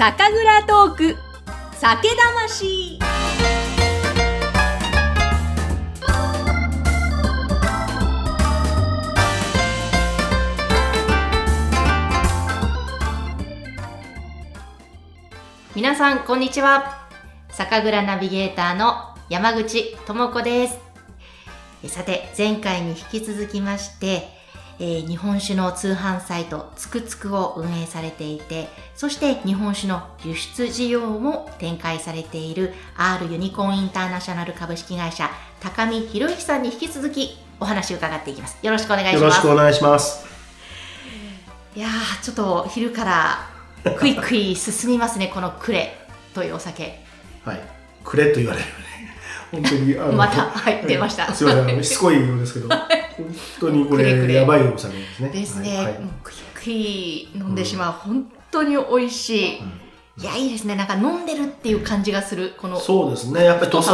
酒蔵トーク。酒魂。皆さんこんにちは。酒蔵ナビゲーターの山口智子です。えさて前回に引き続きましてえー日本酒の通販サイトつくつくを運営されていてそして日本酒の輸出事業も展開されている R ユニコーンインターナショナル株式会社高見博之さんに引き続きお話を伺っていきますよろしくお願いしよろますしくお願いします。いやーちょっと昼からクイクイ進みますねこのクレというお酒はい。くれと言われる。本当に、あの、またはい出ました。すみません しつこいようですけど、本当にこれ、やばいお酒ですね。ですね、はいはい。もうクイクイ飲んでしまう、本当に美味しい、いやいいですね。なんか飲んでるっていう感じがするこの。そうですね。やっぱり土佐、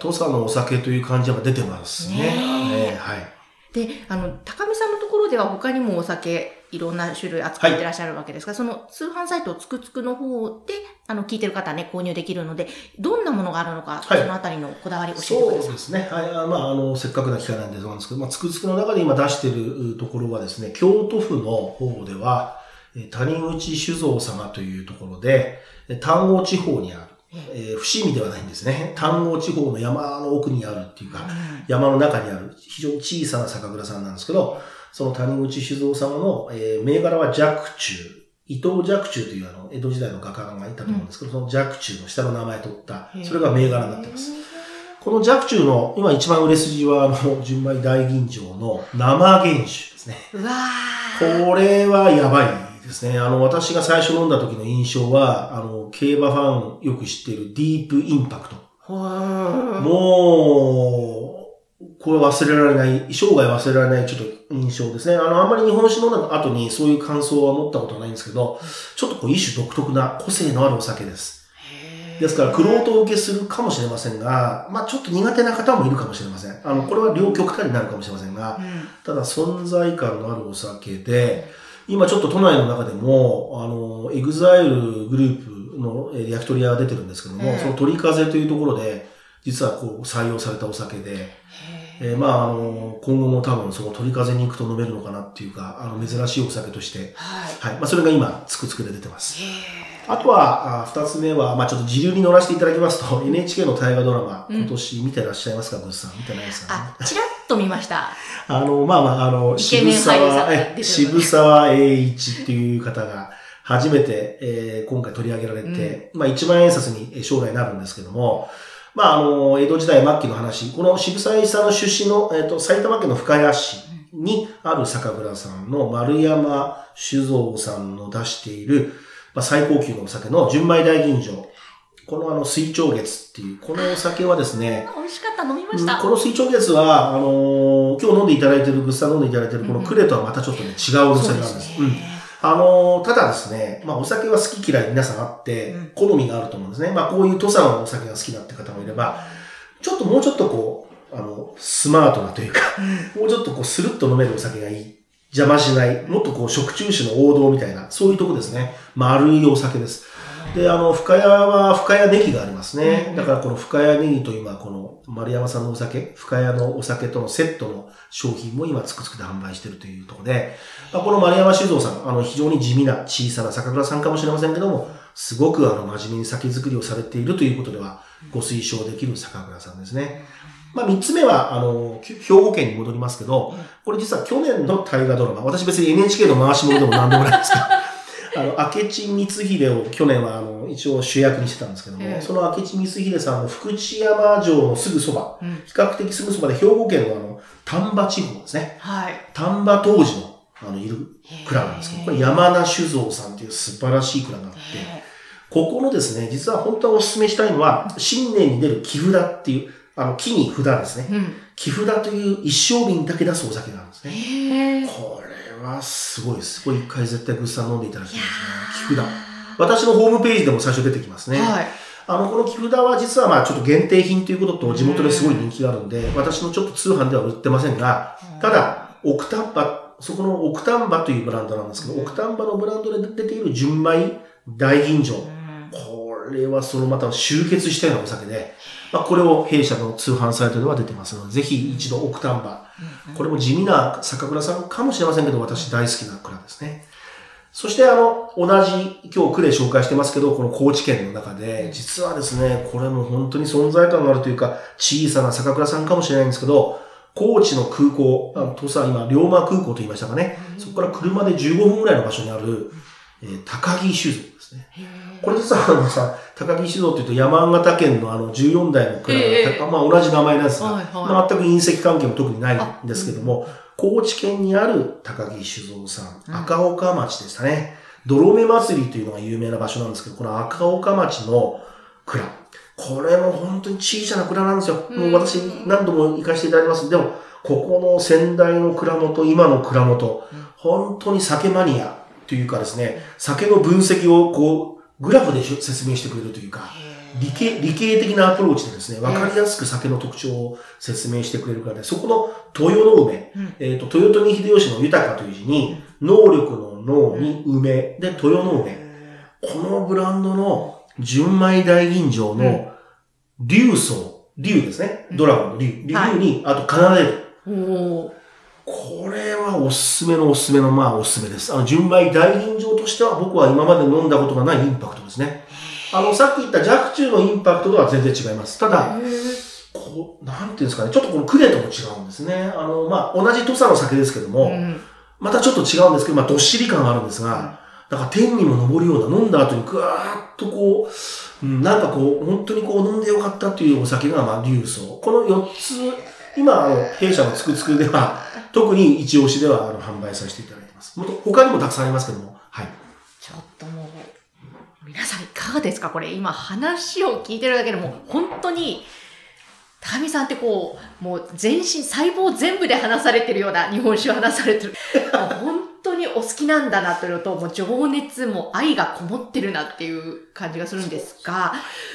土佐のお酒という感じは出てますね。ねはい。であの高見さんのところでは他にもお酒いろんな種類扱ってらっしゃるわけですが、その通販サイトつくつくの方であの聞いてる方はね購入できるのでどんなものがあるのか、はいそのあたりのこだわり教えてそうくださいですね。はい。あまあ、あの、せっかくな機会なんでそうなんですけど、まあ、つくつくの中で今出してるところはですね、京都府の方では、えー谷口酒造様というところで、えー丹後地方にある、えー伏見ではないんですね。丹後地方の山の奥にあるっていうか、山の中にある非常に小さな酒蔵さんなんですけど、その谷口酒造様の、えー銘柄は若冲。伊藤若冲というあの、江戸時代の画家がいたと思うんですけど、その若冲の下の名前を取った、それが銘柄になってます。この若冲の今一番売れ筋は、あの、純米大吟醸の生原酒ですね。うわーこれはやばいですね。あの、私が最初飲んだ時の印象は、あの、競馬ファンよく知っているディープインパクト。もう、これ忘れられない、生涯忘れられないちょっと印象ですね。あの、あんまり日本酒飲んだ後にそういう感想は持ったことはないんですけど、ちょっとこう一種独特な個性のあるお酒です。ですから、クロート受けするかもしれませんが、まあちょっと苦手な方もいるかもしれません。あの、これは両極端になるかもしれませんが、ただ存在感のあるお酒で、今ちょっと都内の中でも、あの、 EXILE グループのえー焼き鳥屋が出てるんですけども、ええその鳥風というところで、実はこう採用されたお酒で、えーまああの、今後も多分その鳥風に行くと飲めるのかなっていうか、あの、珍しいお酒として、はいはい。まあそれが今、つくつくで出てます。へあとは、あ二つ目は、まあちょっと自流に乗らせていただきますと、NHK の大河ドラマ、うん今年見てらっしゃいますか、ブースさん。見てないですかねあ。ちらっと見ましたあの、まあまあ、あの、渋沢、渋沢栄一っていう方が、初めて、えー今回取り上げられて、まあ一万円札にえー将来なるんですけども、まああの、江戸時代末期の話、この渋沢栄一さんの出身の、えっ、と、埼玉県の深谷市にある酒蔵さんの丸山酒造さんの出している、まあ最高級のお酒の純米大吟醸。このあの、水潮月っていう、このお酒はですね、美味しかった飲みました、うんこの水潮月は、あのー今日飲んでいただいている、ぐっさん飲んでいただいている、このクレとはまたちょっとね、違うおそうで酒なんです。すうんね、あのーただですね、まあお酒は好き嫌い皆さんあってうん、好みがあると思うんですね。まあこういう土佐のお酒が好きだって方もいれば、ちょっともうちょっとこう、あの、スマートなというか、もうちょっとこう、スルッと飲めるお酒がいい。邪魔しない。もっとこう、食中酒の王道みたいな、そういうとこですね。丸いお酒です。で、あの、深谷は深谷ネギがありますね。うんだからこの深谷ネギと今、この丸山さんのお酒、深谷のお酒とのセットの商品も今つくつくで販売しているというところで、まあ、この丸山酒造さん、あの、非常に地味な小さな酒蔵さんかもしれませんけども、すごくあの、真面目に酒造りをされているということでは、ご推奨できる酒蔵さんですね。まあ、三つ目は、あの、き兵庫県に戻りますけど、これ実は去年の大河ドラマ、私別に NHK の回し物でも何でもないんですけど、あの、明智光秀を去年は、あの、一応主役にしてたんですけども、ええ。その明智光秀さんの福知山城のすぐそば、うん。比較的すぐそばで兵庫県のあの、丹波地方ですね。はい。丹波当時の、あの、いる蔵なんですけど、これ山名酒造さんっていう素晴らしい蔵があって、ここのですね、実は本当はお勧めしたいのは、新年に出る木札っていう、あの、木に札ですね。うん。木札という一升瓶だけ出すお酒なんですね。これはすごいです。これ一回絶対グッさん飲んでいただきたいですね。木札。は私のホームページでも最初出てきますね。いあの、この木札は実はまあちょっと限定品ということと地元ですごい人気があるんで、私のちょっと通販では売ってませんが、ただ、オクタンバ、そこのオクタンバというブランドなんですけど、オクタンバのブランドで出ている純米大吟醸。うんこれはそのまた集結したようなお酒で、まあ、これを弊社の通販サイトでは出てますので、ぜひ一度奥丹波。これも地味な酒蔵さんかもしれませんけど、私大好きな蔵ですね。そしてあの、同じ、今日区で紹介してますけど、この高知県の中で、実はですね、これも本当に存在感があるというか、小さな酒蔵さんかもしれないんですけど、高知の空港、あの、土佐今、龍馬空港と言いましたかね、そこから車で15分ぐらいの場所にある、えー高木酒造ですね。これ実はあのさ、高木酒造っていうと山形県のあの14代の蔵が、ええまあ同じ名前なんですが、はいはいまあ全く隕石関係も特にないんですけども、高知県にある高木酒造さん、うん赤岡町でしたね。泥目祭りというのが有名な場所なんですけど、この赤岡町の蔵。これも本当に小さな蔵なんですよ。うんもう私何度も行かせていただきます。でも、ここの先代の蔵元、今の蔵元、うん本当に酒マニアというかですね、酒の分析をこう、グラフで説明してくれるというか、理系、理系的なアプローチでですね、わかりやすく酒の特徴を説明してくれるからで、そこの豊の梅、うん。えっ、と、豊臣秀吉の豊かという字に、能力の能に梅で豊の梅。このブランドの純米大吟醸の竜層、竜ですね。ドラゴンの竜。竜はい。に、あと奏でる。これはおすすめのおすすめの、まあおすすめです。あの、純米大吟醸としては僕は今まで飲んだことがないインパクトですね。あの、さっき言った弱中のインパクトとは全然違います。ただ、こう、なんていうんですかね、ちょっとこのクレとも違うんですね。あの、まあ、同じ土佐の酒ですけども、うんまたちょっと違うんですけど、まあ、どっしり感があるんですが、なんか天にも昇るような、飲んだ後にぐわーっとこう、うんなんかこう、本当にこう飲んでよかったっていうお酒が、まあ、竜層。この4つ、今、あの、弊社のつくつくでは、特に一押しでは、あの、販売させていただいてます。もっと他にもたくさんありますけども、はい。ちょっともう、皆さんいかがですかこれ今話を聞いてるだけでもう本当に、高見さんってこう、もう全身、細胞全部で話されてるような日本酒を話されてる。もう本当にお好きなんだなというのと、もう情熱も愛がこもってるなっていう感じがするんですが、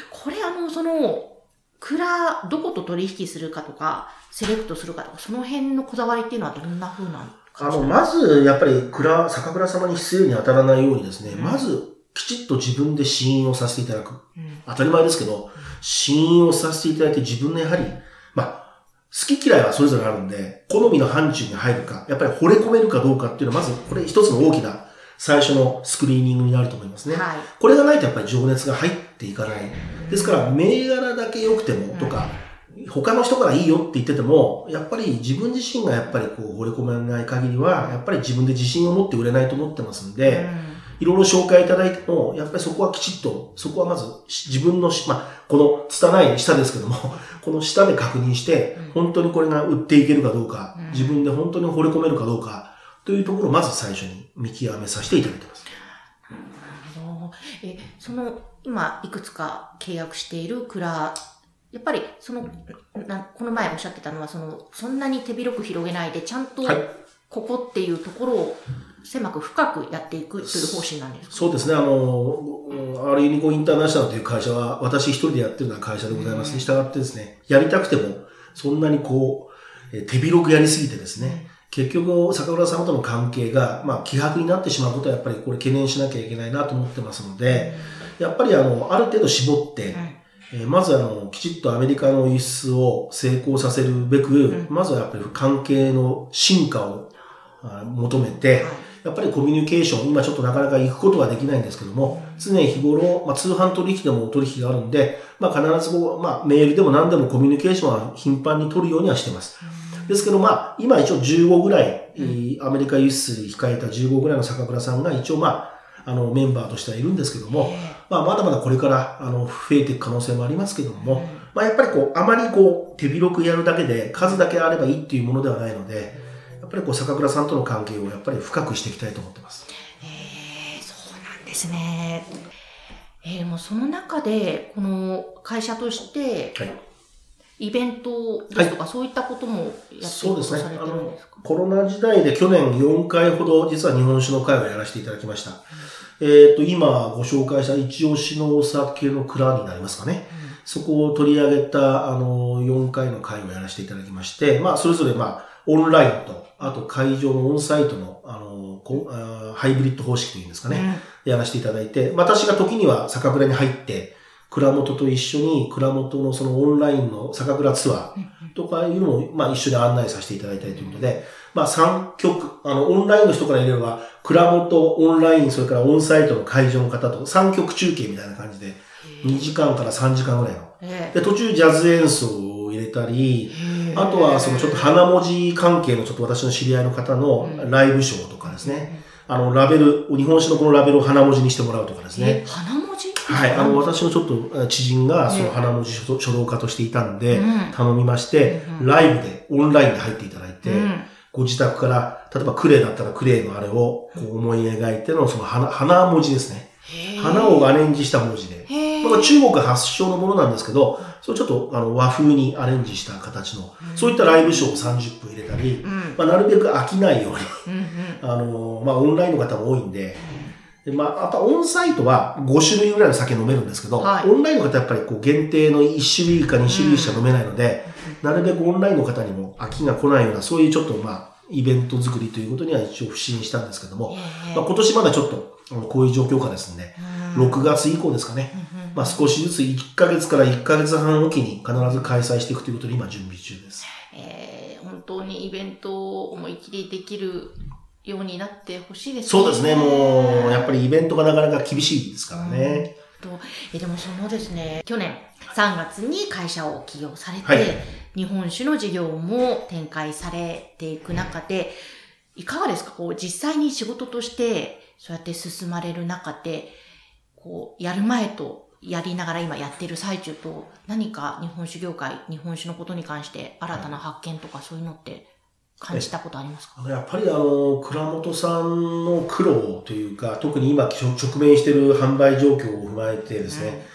これあの、その、蔵、どこと取引するかとか、セレクトするかとか、その辺のこだわりっていうのはどんな風なあの、まず、やっぱり、蔵、酒蔵様に失礼に当たらないようにですね、うんまず、きちっと自分で試飲をさせていただく。うん当たり前ですけど、試飲をさせていただいて自分のやはり、まあ、好き嫌いはそれぞれあるんで、好みの範疇に入るか、やっぱり惚れ込めるかどうかっていうのは、まず、これ一つの大きな最初のスクリーニングになると思いますね。はい。これがないとやっぱり情熱が入っていかない。ですから、銘柄だけ良くても、とか、他の人からいいよって言ってても、やっぱり自分自身がやっぱりこう、惚れ込めない限りは、やっぱり自分で自信を持って売れないと思ってますんで、いろいろ紹介いただいても、やっぱりそこはきちっと、そこはまずし自分のし、まあ、この拙い下ですけども、この下で確認してうん、本当にこれが売っていけるかどうかうん、自分で本当に惚れ込めるかどうか、というところをまず最初に見極めさせていただいてます。なるほど。え、その、今、いくつか契約している蔵、やっぱり、その、なこの前おっしゃってたのは、その、そんなに手広く広げないで、ちゃんとはい、ここっていうところを狭く深くやっていくという方針なんですか？そうですね、あの、アールユニコインターナショナルという会社は、私一人でやってるような会社でございますに従ってですね、やりたくても、そんなにこう、えー手広くやりすぎてですね、結局、坂村様との関係が、まあ、希薄になってしまうことはやっぱりこれ懸念しなきゃいけないなと思ってますので、やっぱりあの、ある程度絞って、うん。えーまずあの、きちっとアメリカの輸出を成功させるべく、ん。まずはやっぱり関係の進化をあ求めて、はい。やっぱりコミュニケーション、今ちょっとなかなか行くことはできないんですけども、常日頃、まあ、通販取引でもお取引があるんで、まあ、必ずこう、まあ、メールでも何でもコミュニケーションは頻繁に取るようにはしてます。ですけど、まあ、今一応15ぐらい、えーアメリカ輸出に控えた15ぐらいの酒蔵さんが一応、まあ、あの、メンバーとしてはいるんですけども、まあ、まだまだこれから、あの、増えていく可能性もありますけども、まあ、やっぱりこう、あまりこう、手広くやるだけで、数だけあればいいっていうものではないので、やっぱりこう、酒蔵さんとの関係をやっぱり深くしていきたいと思ってます。えーそうなんですね。えー、でもその中で、この会社として、はい。イベントですとか、そういったこともやっていくそうですね。コロナ時代で去年4回ほど実は日本酒の会をやらせていただきました。えっ、と、今ご紹介した一押しのお酒の蔵になりますかね。そこを取り上げた、あの、4回の会をやらせていただきまして、まあ、それぞれ、まあ、オンラインと、あと会場のオンサイトの、あの、こあーハイブリッド方式というんですかね。やらせていただいて、私が時には酒蔵に入って、蔵元と一緒に蔵元のそのオンラインの酒蔵ツアーとかいうのを、まあ一緒に案内させていただいたりということで、まあ3曲、あの、オンラインの人から入れれば、蔵元、オンライン、それからオンサイトの会場の方と3曲中継みたいな感じで、2時間から3時間ぐらいの。えで、途中ジャズ演奏を入れたり、えあとはそのちょっと花文字関係のちょっと私の知り合いの方のうんライブショーとかですね。あの、ラベル、日本酒のこのラベルを花文字にしてもらうとかですねえ。花文字はい。あの、私のちょっとえ知人がそねの花文字書道家としていたんでうん、頼みましてうん、ライブで、オンラインで入っていただいてう、ん。ご自宅から、例えばクレイだったらクレイのあれをこう思い描いてのその花、花文字ですね。花をアレンジした文字で。まあ中国発祥のものなんですけど、それちょっとあの和風にアレンジした形の、そういったライブショーを30分入れたり、うん。まあ、なるべく飽きないように、あの、まあ、オンラインの方も多いんで、でまあ、やっぱオンサイトは5種類ぐらいの酒飲めるんですけど、はい。オンラインの方はやっぱりこう限定の1種類か2種類しか飲めないので、なるべくオンラインの方にも飽きが来ないような、そういうちょっとまあ、イベント作りということには一応不信したんですけども、まあ、今年まだちょっと、こういう状況下ですんで、うん。6月以降ですかね、うんうんまあ、少しずつ1ヶ月から1ヶ月半おきに必ず開催していくということで今準備中です。えー本当にイベントを思い切りできるようになってほしいですね。そうですね、もう、やっぱりイベントがなかなか厳しいですからね。とえでもそのですね、去年3月に会社を起業されて、はい。日本酒の事業も展開されていく中で、いかがですか？こう実際に仕事としてそうやって進まれる中で、こうやる前とやりながら今やってる最中と何か日本酒業界、日本酒のことに関して新たな発見とかそういうのって感じたことありますか、やっぱりあの、倉本さんの苦労というか、特に今直面している販売状況を踏まえてですね、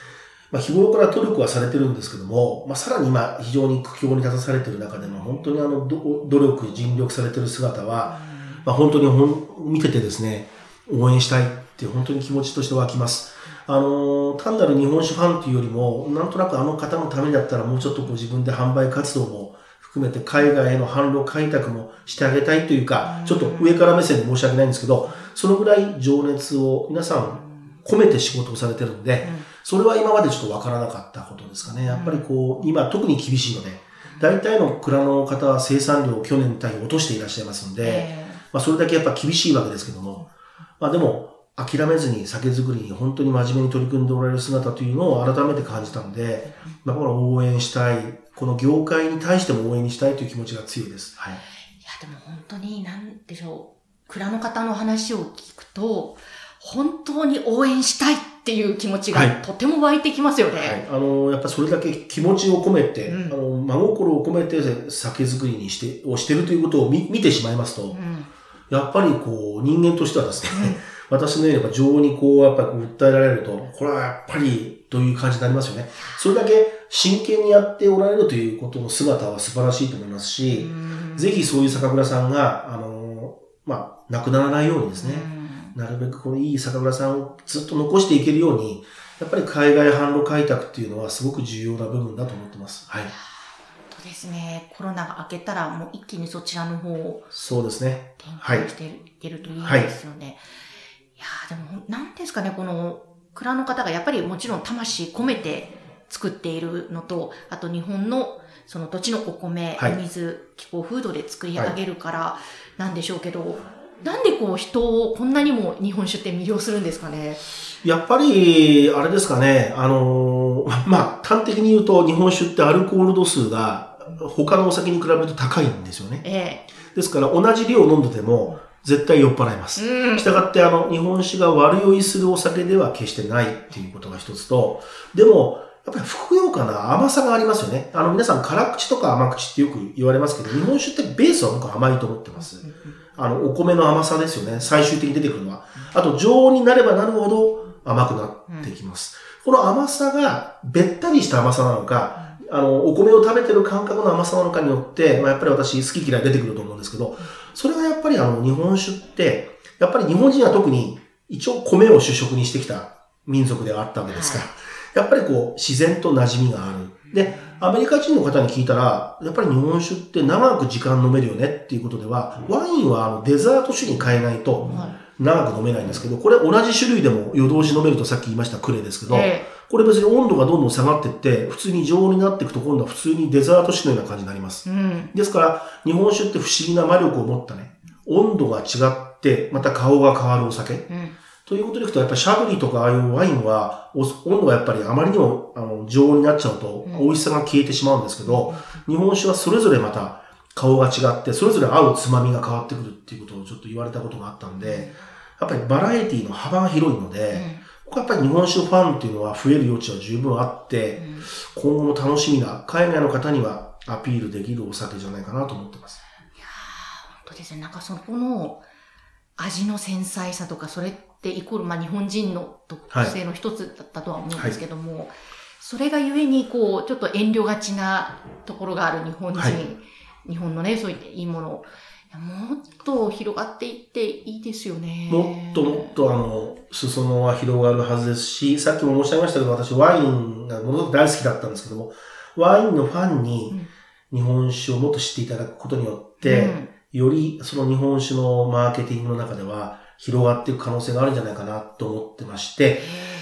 まあ、日頃から努力はされてるんですけども、まあ、さらに今非常に苦境に立たされている中でも、本当にあの、ど努力、尽力されている姿は、まあ、本当にほん見ててですね、応援したいって本当に気持ちとして湧きます。あのー単なる日本酒ファンというよりも、なんとなくあの方のためだったらもうちょっとこう自分で販売活動も含めて海外への販路開拓もしてあげたいというか、ちょっと上から目線で申し訳ないんですけど、そのぐらい情熱を皆さん込めて仕事をされてるんで、それは今までちょっとわからなかったことですかね。やっぱりこう、今特に厳しいので、大体の蔵の方は生産量を去年対比落としていらっしゃいますんで、えまあそれだけやっぱ厳しいわけですけども、まあでも諦めずに酒造りに本当に真面目に取り組んでおられる姿というのを改めて感じたので、まあこれ応援したい、この業界に対しても応援にしたいという気持ちが強いです。はい。いや、でも本当に、なんでしょう。蔵の方の話を聞くと、本当に応援したいっていう気持ちはいがとても湧いてきますよね。はい。あの、やっぱそれだけ気持ちを込めて、うんあの、真心を込めて酒造りにして、をしてるということを見見てしまいますと、うんやっぱりこう、人間としてはですね、私のようにやっぱ情にこう、やっぱり訴えられると、これはやっぱりという感じになりますよね。それだけ真剣にやっておられるということの姿は素晴らしいと思いますし、うんぜひそういう酒蔵さんが、あの、まあ、なくならないようにですね、なるべくこのいい酒蔵さんをずっと残していけるように、やっぱり海外販路開拓っていうのはすごく重要な部分だと思ってます。はい。本当ですね。コロナが明けたらもう一気にそちらの方をそうですね。展はい開していけるといいですよね。い、やーでも、なんですかね、この蔵の方がやっぱりもちろん魂込めて作っているのと、あと日本のその土地のお米、はいお水、気候風土で作り上げるからなんでしょうけど、なんでこう人をこんなにも日本酒って魅了するんですかね？やっぱり、あれですかね、あのー まあ、端的に言うと日本酒ってアルコール度数が他のお酒に比べると高いんですよね。えですから同じ量飲んでても絶対酔っ払います。えうん。したがって、あの、日本酒が悪酔いするお酒では決してないっていうことが一つと、でも、やっぱりふくよかな甘さがありますよね。あの、皆さん辛口とか甘口ってよく言われますけど、日本酒ってベースは僕は甘いと思ってます。あの、お米の甘さですよね。最終的に出てくるのは。あと、常温になればなるほど甘くなっていきます。この甘さが、べったりした甘さなのか、あの、お米を食べてる感覚の甘さなのかによって、まあ、やっぱり私好き嫌い出てくると思うんですけど、それがやっぱりあの、日本酒って、やっぱり日本人は特に一応米を主食にしてきた民族ではあったわけですから、やっぱりこう、自然と馴染みがある。で、アメリカ人の方に聞いたら、やっぱり日本酒って長く時間飲めるよねっていうことでは、ワインはあのデザート種に変えないと、は長く飲めないんですけど、これ同じ種類でも夜通し飲めるとさっき言いましたクレですけど、えこれ別に温度がどんどん下がっていって、普通に常温になっていくと今度は普通にデザート酒のような感じになります。ですから、日本酒って不思議な魔力を持ったね、温度が違って、また顔が変わるお酒。うん。ということでいくと、やっぱりシャブリとかああいうワインは、お温度がやっぱりあまりにもあの常温になっちゃうとうん、美味しさが消えてしまうんですけど、日本酒はそれぞれまた顔が違って、それぞれ合うつまみが変わってくるっていうことをちょっと言われたことがあったんで、やっぱりバラエティの幅が広いので、僕はやっぱり日本酒ファンっていうのは増える余地は十分あって、今後も楽しみな、海外の方にはアピールできるお酒じゃないかなと思ってます。いやー本当ですね。なんかそこの味の繊細さとか、それってイコール、まあ日本人の特性の一つだったとは思うんですけども、それがゆえに、こう、ちょっと遠慮がちなところがある日本人、はい。日本のね、そういったいいもの。もっと広がっていっていいですよね。もっともっとあの、裾野は広がるはずですし、さっきも申し上げましたけど、私ワインがものすごく大好きだったんですけども、ワインのファンに日本酒をもっと知っていただくことによって、うん。よりその日本酒のマーケティングの中では広がっていく可能性があるんじゃないかなと思ってまして、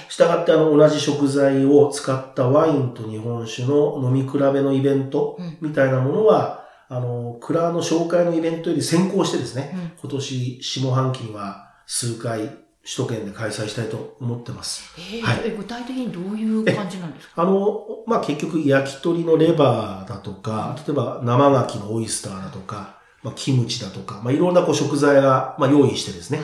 したがってあの同じ食材を使ったワインと日本酒の飲み比べのイベントうん。みたいなものは、あの、蔵の紹介のイベントより先行してですね、うん。今年下半期には数回首都圏で開催したいと思ってます。え。ーはい。え具体的にどういう感じなんですか？あの、まあ、結局焼き鳥のレバーだとか、例えば生牡蠣のオイスターだとか、まあ、キムチだとか、まあ、いろんなこう食材が、まあ、用意してですね、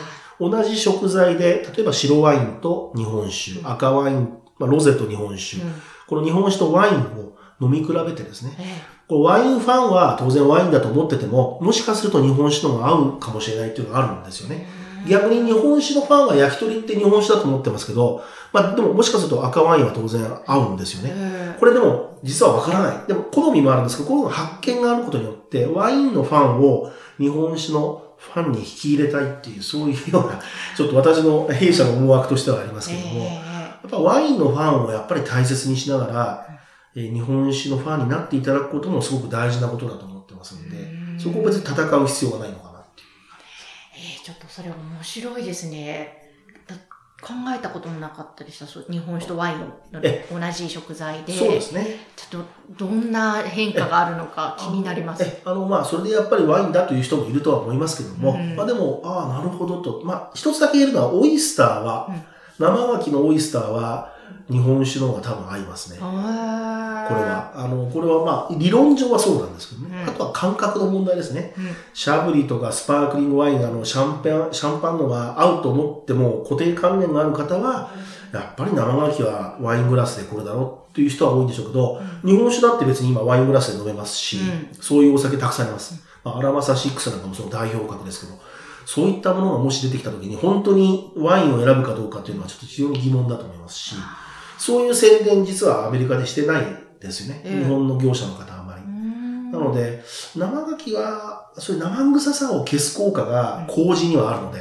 同じ食材で、例えば白ワインと日本酒、うん。赤ワイン、まあ、ロゼと日本酒、うん。この日本酒とワインを飲み比べてですね、えこうワインファンは当然ワインだと思ってても、もしかすると日本酒の方が合うかもしれないっていうのがあるんですよね。ー逆に日本酒のファンは焼き鳥って日本酒だと思ってますけど、まあでももしかすると赤ワインは当然合うんですよね。えーこれでも実はわからない。でも好みもあるんですけど、この発見があることによって、ワインのファンを日本酒のファンに引き入れたいっていう、そういうような、ちょっと私の弊社の思惑としてはありますけども、えやっぱワインのファンをやっぱり大切にしながら、えー日本酒のファンになっていただくこともすごく大事なことだと思ってますのでうん、そこを別に戦う必要がないのかなっていう。えーちょっとそれ面白いですね。だ考えたこともなかったでした。そう日本酒とワインのえ同じ食材で。そうですね。ちょっとどんな変化があるのか気になります。え、あの、まあ、それでやっぱりワインだという人もいるとは思いますけども、うんまあでも、ああ、なるほどと。まあ、一つだけ言えるのは、オイスターは、うん生牡蠣のオイスターは、日本酒の方が多分合いますね。これは。あの、これはまあ、理論上はそうなんですけどね。うんあとは感覚の問題ですね。うんシャブリとかスパークリングワイン、あの、シャンペン、シャンパンのが合うと思っても、固定観念がある方は、やっぱり生牡蠣はワイングラスでこれだろうっていう人は多いんでしょうけど、日本酒だって別に今ワイングラスで飲めますし、うんそういうお酒たくさんあります。まあ、アラマサ6なんかもその代表格ですけど、そういったものがもし出てきた時に本当にワインを選ぶかどうかっていうのはちょっと非常に疑問だと思いますし、そういう宣伝実はアメリカでしてないですよね。ええ日本の業者の方はあまり。なので、生牡蠣は、そういう生臭さを消す効果が麹にはあるので、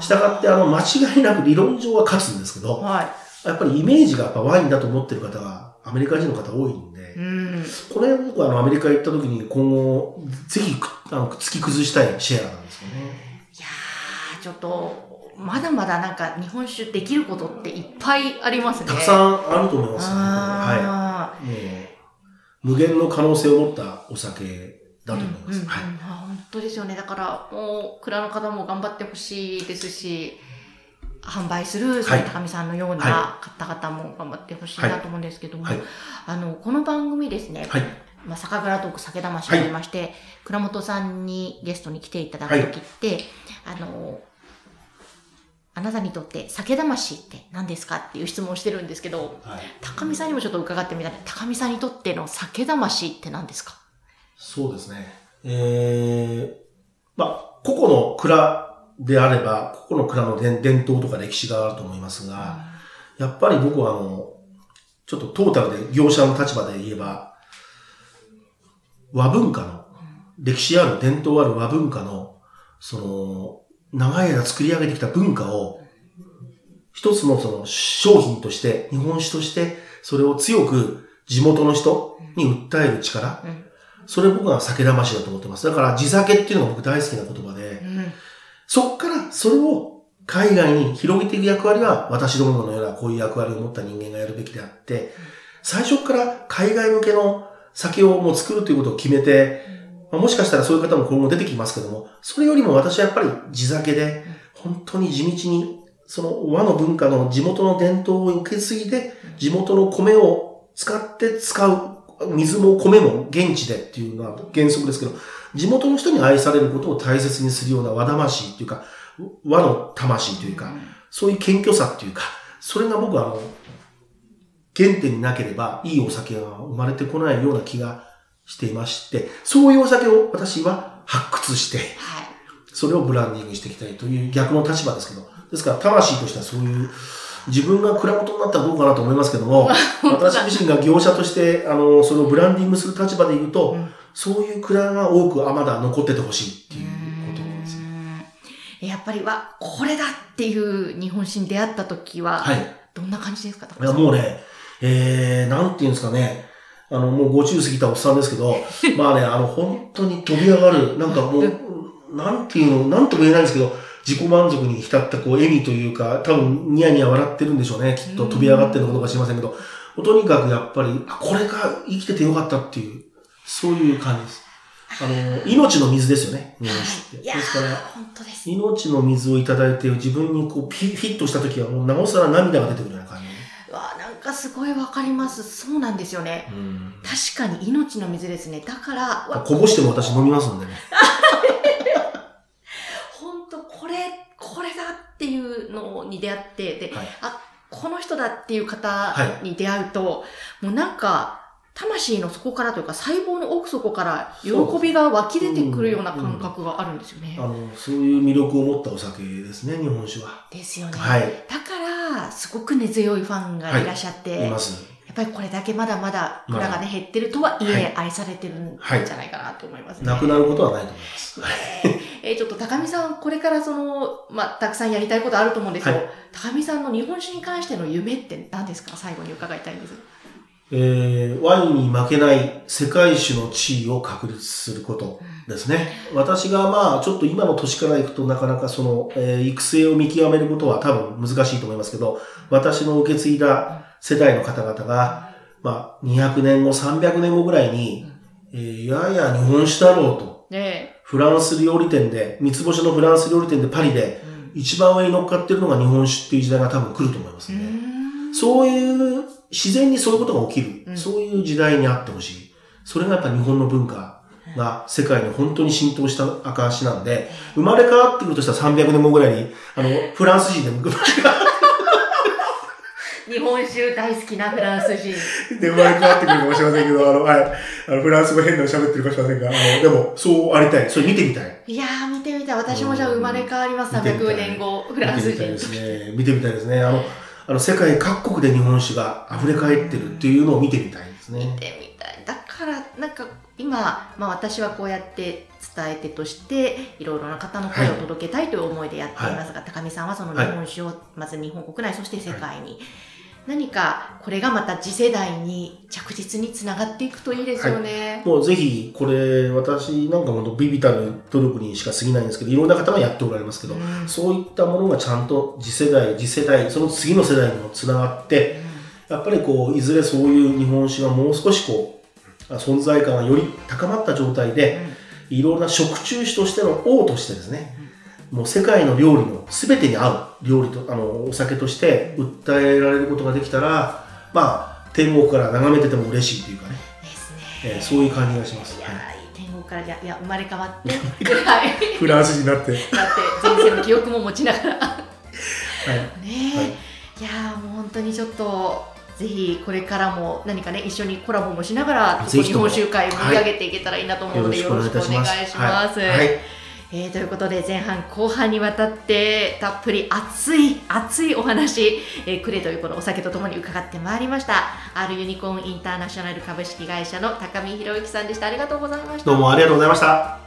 したがって、あの、間違いなく理論上は勝つんですけど、はい。やっぱりイメージがやっぱワインだと思ってる方がアメリカ人の方多いんで、うん。これ僕はあのアメリカ行った時に今後、ぜひくあの突き崩したいシェアなんですよね。いやー、ちょっと、まだまだなんか日本酒できることっていっぱいありますね。たくさんあると思いますね。あはい。もう、無限の可能性を持ったお酒だと思います。うんうんうんはい。あ本当ですよね。だから、もう、蔵の方も頑張ってほしいですし、販売する、その高見さんのようなは方々も頑張ってほしいなと思うんですけども、はい。あの、この番組ですね、はい。まあ、酒蔵トーク酒魂がありまして、倉本さんにゲストに来ていただくときって、あの、あなたにとって酒魂って何ですかっていう質問をしてるんですけど、はい。高見さんにもちょっと伺ってみたい。高見さんにとっての酒魂って何ですか？そうですね。えー、まあ、個々の蔵であれば、個々の蔵の伝伝統とか歴史があると思いますが、やっぱり僕はあの、ちょっとトータルで業者の立場で言えば、和文化の、歴史ある伝統ある和文化の、その、長い間作り上げてきた文化を、一つのその商品として、日本酒として、それを強く地元の人に訴える力、うんそれ僕は酒魂だと思ってます。だから地酒っていうのが僕大好きな言葉で、うんそっからそれを海外に広げていく役割は私どものようなこういう役割を持った人間がやるべきであって、最初から海外向けの酒をもう作るということを決めて、まあもしかしたらそういう方も今後出てきますけども、それよりも私はやっぱり地酒で、本当に地道に、その和の文化の地元の伝統を受け継いで、地元の米を使って使う、水も米も現地でっていうのは原則ですけど、地元の人に愛されることを大切にするような和魂っていうか、和の魂というか、そういう謙虚さっていうか、それが僕はあの、原点になければいいお酒が生まれてこないような気がしていまして、そういうお酒を私は発掘して、はい。それをブランディングしていきたいという逆の立場ですけど、ですから魂としてはそういう、自分が蔵元になったらどうかなと思いますけども、私自身が業者として、あの、それをブランディングする立場で言うと、うんそういう蔵が多くあまだ残っててほしいっていうことですね。うんやっぱりわ、これだっていう日本酒に出会った時は、はい。どんな感じですか？いや、もうね、えー、なんていうんですかね、あの、もう50過ぎたおっさんですけど、まあね、あの、本当に飛び上がる、なんかもう、なんていうの、なんとも言えないんですけど、自己満足に浸ったこう笑みというか、多分ニヤニヤ笑ってるんでしょうね。きっと飛び上がってるのかどうか知りませんけど、とにかくやっぱり、あ、これが生きててよかったっていう、そういう感じです。あの、命の水ですよね、日本酒って。ですから。命の水をいただいて自分にこうピフィットした時はもうなおさら涙が出てくるような感じ。かすごいわかります。そうなんですよね。うん確かに命の水ですね。だから、わこぼしても私飲みますんでね。本当これ、これだっていうのに出会って、で、はいあ、この人だっていう方はに出会うと、もうなんか、魂の底からというか細胞の奥底から喜びが湧き出てくるような感覚があるんですよねあ。の、そういう魅力を持ったお酒ですね、日本酒は。ですよね。はい。だから、すごく根強いファンがいらっしゃって、います。やっぱりこれだけまだまだ蔵がね、減ってるとはいえ、はい愛されてるんじはいゃないかなと思いますね。なくなることはないと思います。ねえーちょっと高見さん、これからその、まあ、たくさんやりたいことあると思うんですよ。はい高見さんの日本酒に関しての夢って何ですか？最後に伺いたいんです。えー、ワインに負けない世界酒の地位を確立することですね。私がまあ、ちょっと今の年から行くとなかなかその、えー育成を見極めることは多分難しいと思いますけど、私の受け継いだ世代の方々が、まあ、200年後、300年後ぐらいに、えーいやいや日本酒だろうと。ねフランス料理店で、三つ星のフランス料理店でパリでえ。、うん一番上に乗っかってるのが日本酒っていう時代が多分来ると思いますうね。そういう、自然にそういうことが起きる、うんそういう時代にあってほしい。それがやっぱ日本の文化が世界に本当に浸透した証なんで、生まれ変わってくるとしたら300年後ぐらいに、あの、フランス人で生まれ日本酒大好きなフランス人。で生まれ変わってくるかもしれませんけど、あの、はい。あの、フランス語変なの喋ってるかもしれませんが、あの、でも、そうありたい。それ見てみたい。いやー、見てみたい。私もじゃあ生まれ変わります。見てみたい300年後、フランス人見てみたいで。すね。見てみたいですね。あの、あの、世界各国で日本酒が溢れ返ってるっていうのを見てみたいです見ね。てみたい。だから、なんか、今、まあ私はこうやって伝え手として、いろいろな方の声を届けたいという思いでやっていますが、高見さんはその日本酒を、まず日本国内、そして世界に、何か、これがまた次世代に着実につながっていくといいですよね。もうぜひ、これ、私なんかもビビたる努力にしか過ぎないんですけど、いろんな方がやっておられますけど、うん。そういったものがちゃんと次世代、次世代、その次の世代にもつながって、やっぱりこう、いずれそういう日本酒がもう少しこう、あ存在感がより高まった状態で、いろんな食中酒としての王としてですね、もう世界の料理の全てに合う料理と、あの、お酒として訴えられることができたら、まあ、天国から眺めてても嬉しいというかね、ですえーね。そういう感じがします。いやはいー、天国からじゃ、いや、生まれ変わって、はい。フランス人になって。だって、前世の記憶も持ちながら。はい。ねえ、はいい、やーもう本当にちょっとぜひこれからも何かね一緒にコラボもしながら日本集会盛り上げていけたらいいなと思うので、よろしくお願いします。はい。えーということで前半後半にわたってたっぷり熱い熱いお話、えー、くれというこのお酒とともに伺ってまいりました。R ユニコーンインターナショナル株式会社の高見博之さんでした。ありがとうございました。どうもありがとうございました。